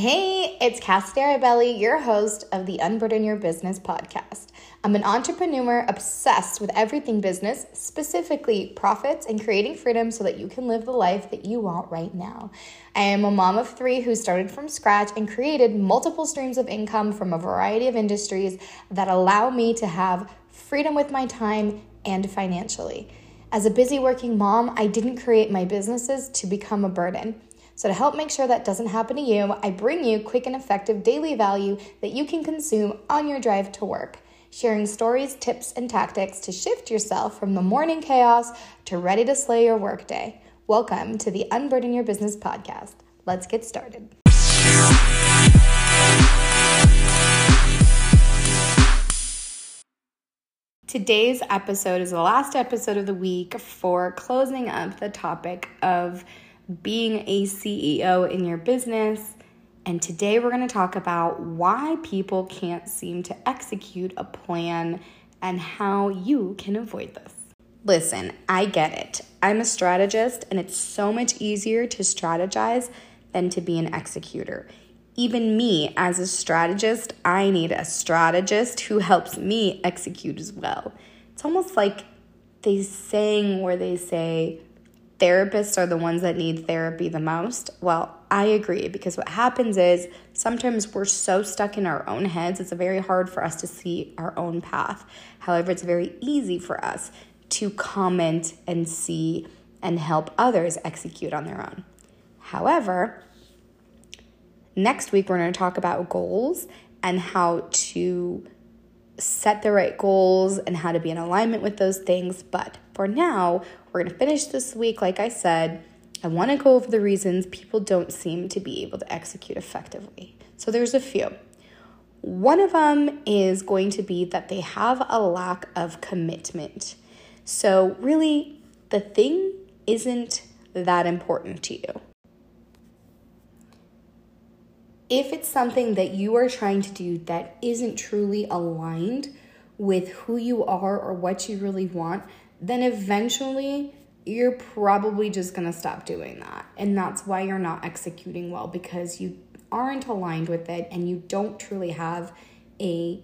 Hey, it's Cassidy Arabelli, your host of the Unburden Your Business podcast. I'm an entrepreneur obsessed with everything business, specifically profits and creating freedom so that you can live the life that you want right now. I am a mom of three who started from scratch and created multiple streams of income from a variety of industries that allow me to have freedom with my time and financially. As a busy working mom, I didn't create my businesses to become a burden. So, to help make sure that doesn't happen to you, I bring you quick and effective daily value that you can consume on your drive to work, sharing stories, tips, and tactics to shift yourself from the morning chaos to ready to slay your workday. Welcome to the Unburden Your Business podcast. Let's get started. Today's episode is the last episode of the week for closing up the topic of being a CEO in your business. And today we're going to talk about why people can't seem to execute a plan and how you can avoid this. Listen, I get it. I'm a strategist, and it's so much easier to strategize than to be an executor. Even me, as a strategist, I need a strategist who helps me execute as well. It's almost like they saying where they say, therapists are the ones that need therapy the most. Well, I agree because what happens is sometimes we're so stuck in our own heads, it's very hard for us to see our own path. However, it's very easy for us to comment and see and help others execute on their own. However, next week we're going to talk about goals and how to set the right goals and how to be in alignment with those things. But for now, we're going to finish this week. Like I said, I want to go over the reasons people don't seem to be able to execute effectively. So there's a few. One of them is going to be that they have a lack of commitment. So, really, the thing isn't that important to you. If it's something that you are trying to do that isn't truly aligned with who you are or what you really want, then eventually you're probably just going to stop doing that. And that's why you're not executing well because you aren't aligned with it and you don't truly have a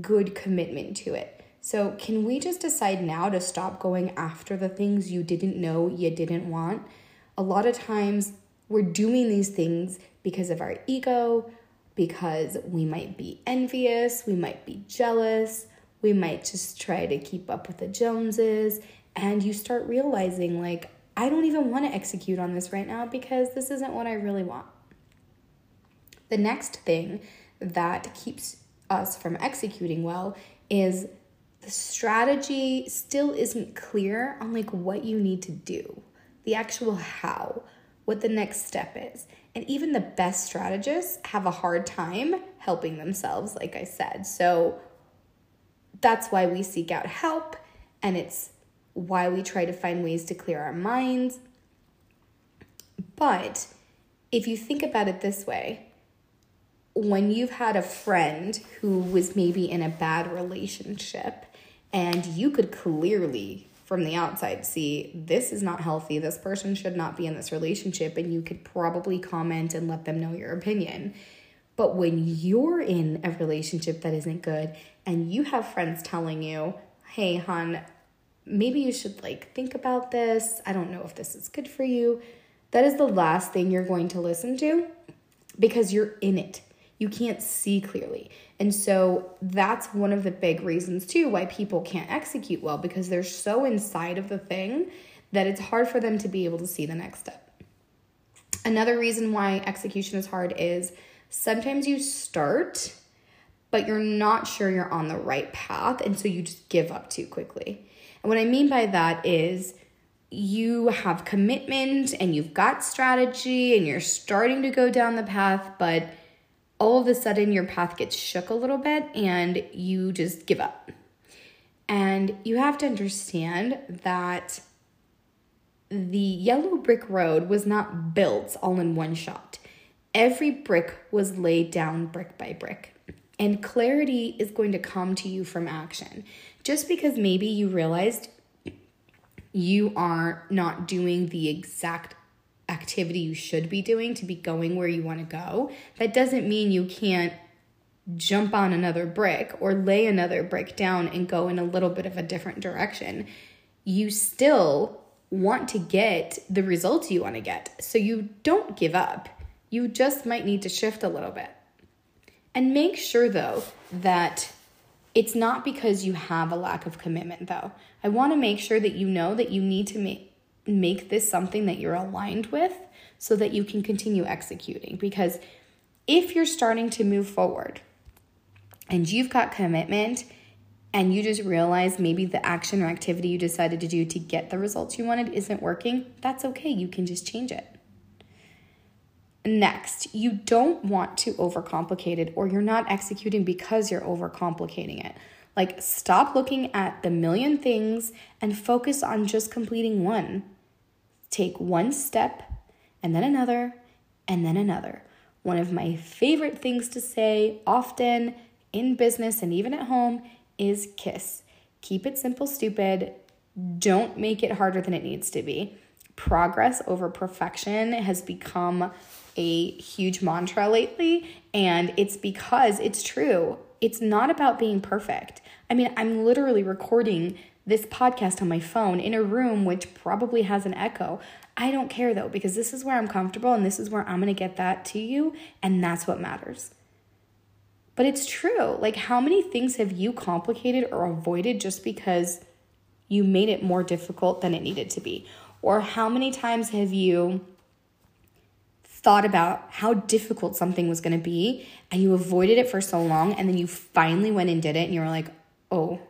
good commitment to it. So, can we just decide now to stop going after the things you didn't know you didn't want? A lot of times we're doing these things because of our ego, because we might be envious, we might be jealous, we might just try to keep up with the Joneses, and you start realizing, like, I don't even want to execute on this right now because this isn't what I really want. The next thing that keeps us from executing well is the strategy still isn't clear on like what you need to do, the actual how, what the next step is. And even the best strategists have a hard time helping themselves, like I said. So that's why we seek out help and it's why we try to find ways to clear our minds. But if you think about it this way, when you've had a friend who was maybe in a bad relationship and you could clearly from the outside see this is not healthy, this person should not be in this relationship, and you could probably comment and let them know your opinion. But when you're in a relationship that isn't good and you have friends telling you, hey, hon, maybe you should like think about this. I don't know if this is good for you. That is the last thing you're going to listen to because you're in it. You can't see clearly. And so that's one of the big reasons, too, why people can't execute well because they're so inside of the thing that it's hard for them to be able to see the next step. Another reason why execution is hard is sometimes you start, but you're not sure you're on the right path. And so you just give up too quickly. And what I mean by that is you have commitment and you've got strategy and you're starting to go down the path, but all of a sudden your path gets shook a little bit and you just give up. And you have to understand that the yellow brick road was not built all in one shot. Every brick was laid down brick by brick. And clarity is going to come to you from action. Just because maybe you realized you are not doing the exact activity you should be doing to be going where you want to go, that doesn't mean you can't jump on another brick or lay another brick down and go in a little bit of a different direction. You still want to get the results you want to get. So you don't give up. You just might need to shift a little bit. And make sure though that it's not because you have a lack of commitment though. I want to make sure that you know that you need to make make this something that you're aligned with so that you can continue executing because if you're starting to move forward and you've got commitment and you just realize maybe the action or activity you decided to do to get the results you wanted isn't working, that's okay. You can just change it. Next, you don't want to overcomplicate it or you're not executing because you're overcomplicating it. Like, stop looking at the million things and focus on just completing one. Take one step and then another and then another. One of my favorite things to say often in business and even at home is KISS. Keep it simple, stupid. Don't make it harder than it needs to be. Progress over perfection has become a huge mantra lately, and it's because it's true. It's not about being perfect. I mean, I'm literally recording this podcast on my phone in a room which probably has an echo. I don't care though, because this is where I'm comfortable and this is where I'm gonna get that to you, and that's what matters. But it's true. Like, how many things have you complicated or avoided just because you made it more difficult than it needed to be? Or how many times have you thought about how difficult something was going to be and you avoided it for so long and then you finally went and did it and you were like, oh,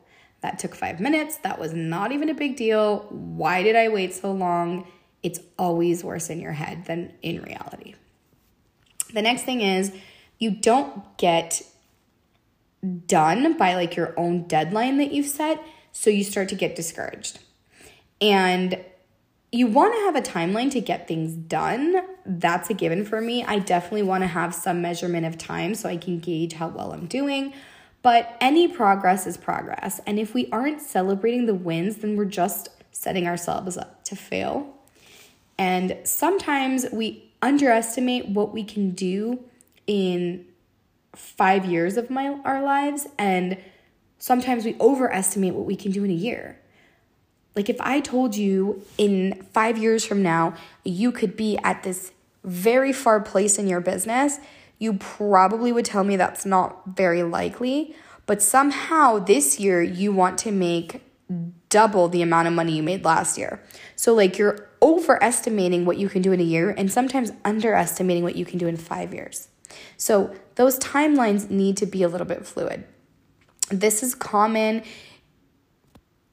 that took five minutes. That was not even a big deal. Why did I wait so long? It's always worse in your head than in reality. The next thing is you don't get done by like your own deadline that you've set. So you start to get discouraged. And you want to have a timeline to get things done. That's a given for me. I definitely want to have some measurement of time so I can gauge how well I'm doing. But any progress is progress. And if we aren't celebrating the wins, then we're just setting ourselves up to fail. And sometimes we underestimate what we can do in five years of my our lives and sometimes we overestimate what we can do in a year like if i told you in five years from now you could be at this very far place in your business you probably would tell me that's not very likely but somehow this year you want to make double the amount of money you made last year so like you're overestimating what you can do in a year and sometimes underestimating what you can do in five years so those timelines need to be a little bit fluid. This is common.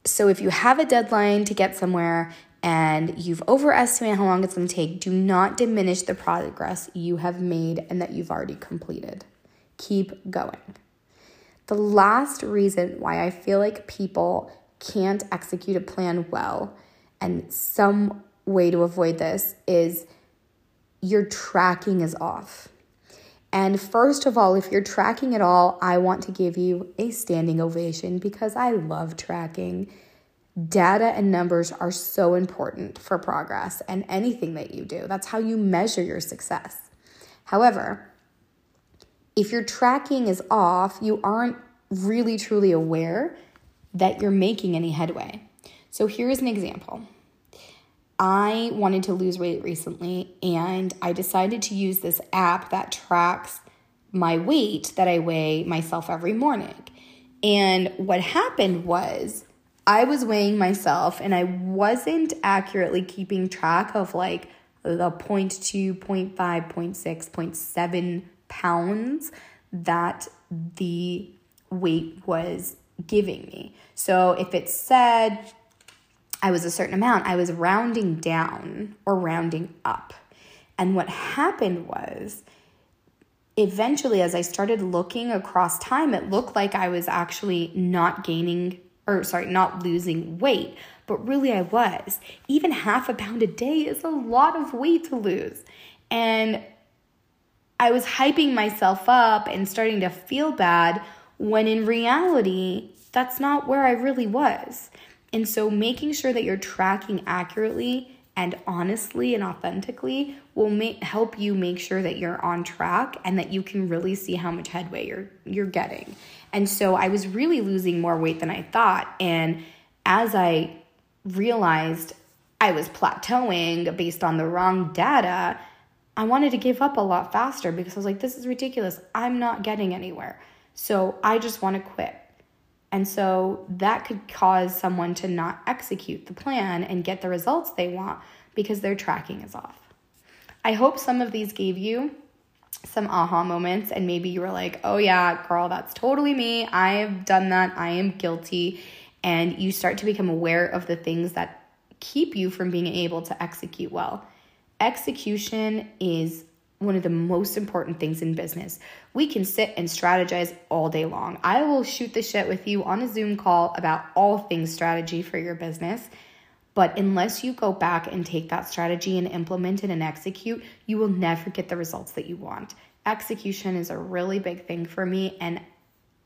So if you have a deadline to get somewhere and you've overestimated how long it's going to take, do not diminish the progress you have made and that you've already completed. Keep going. The last reason why I feel like people can't execute a plan well, and some way to avoid this is your tracking is off. And first of all, if you're tracking at all, I want to give you a standing ovation because I love tracking. Data and numbers are so important for progress and anything that you do. That's how you measure your success. However, if your tracking is off, you aren't really truly aware that you're making any headway. So here's an example. I wanted to lose weight recently and I decided to use this app that tracks my weight that I weigh myself every morning. And what happened was I was weighing myself and I wasn't accurately keeping track of like the 0.2, 0.5, 0.6, 0.7 pounds that the weight was giving me. So if it said I was a certain amount, I was rounding down or rounding up. And what happened was, eventually, as I started looking across time, it looked like I was actually not gaining, or sorry, not losing weight, but really I was. Even half a pound a day is a lot of weight to lose. And I was hyping myself up and starting to feel bad when in reality, that's not where I really was. And so making sure that you're tracking accurately and honestly and authentically will make, help you make sure that you're on track and that you can really see how much headway you're you're getting. And so I was really losing more weight than I thought and as I realized I was plateauing based on the wrong data, I wanted to give up a lot faster because I was like this is ridiculous. I'm not getting anywhere. So I just want to quit. And so that could cause someone to not execute the plan and get the results they want because their tracking is off. I hope some of these gave you some aha moments and maybe you were like, oh yeah, girl, that's totally me. I have done that. I am guilty. And you start to become aware of the things that keep you from being able to execute well. Execution is one of the most important things in business. We can sit and strategize all day long. I will shoot the shit with you on a Zoom call about all things strategy for your business. But unless you go back and take that strategy and implement it and execute, you will never get the results that you want. Execution is a really big thing for me. And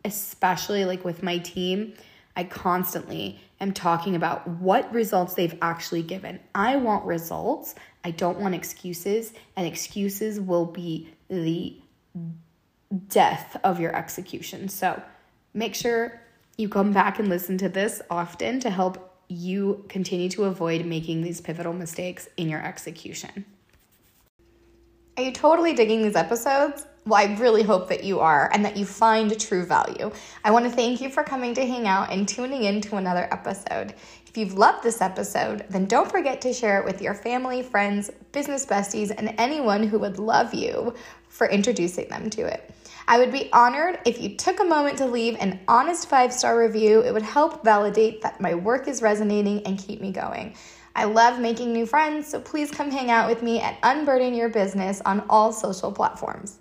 especially like with my team, I constantly am talking about what results they've actually given. I want results. I don't want excuses, and excuses will be the death of your execution. So make sure you come back and listen to this often to help you continue to avoid making these pivotal mistakes in your execution. Are you totally digging these episodes? Well, I really hope that you are and that you find true value. I want to thank you for coming to hang out and tuning in to another episode. If you've loved this episode, then don't forget to share it with your family, friends, business besties, and anyone who would love you for introducing them to it. I would be honored if you took a moment to leave an honest five star review. It would help validate that my work is resonating and keep me going. I love making new friends, so please come hang out with me at Unburden Your Business on all social platforms.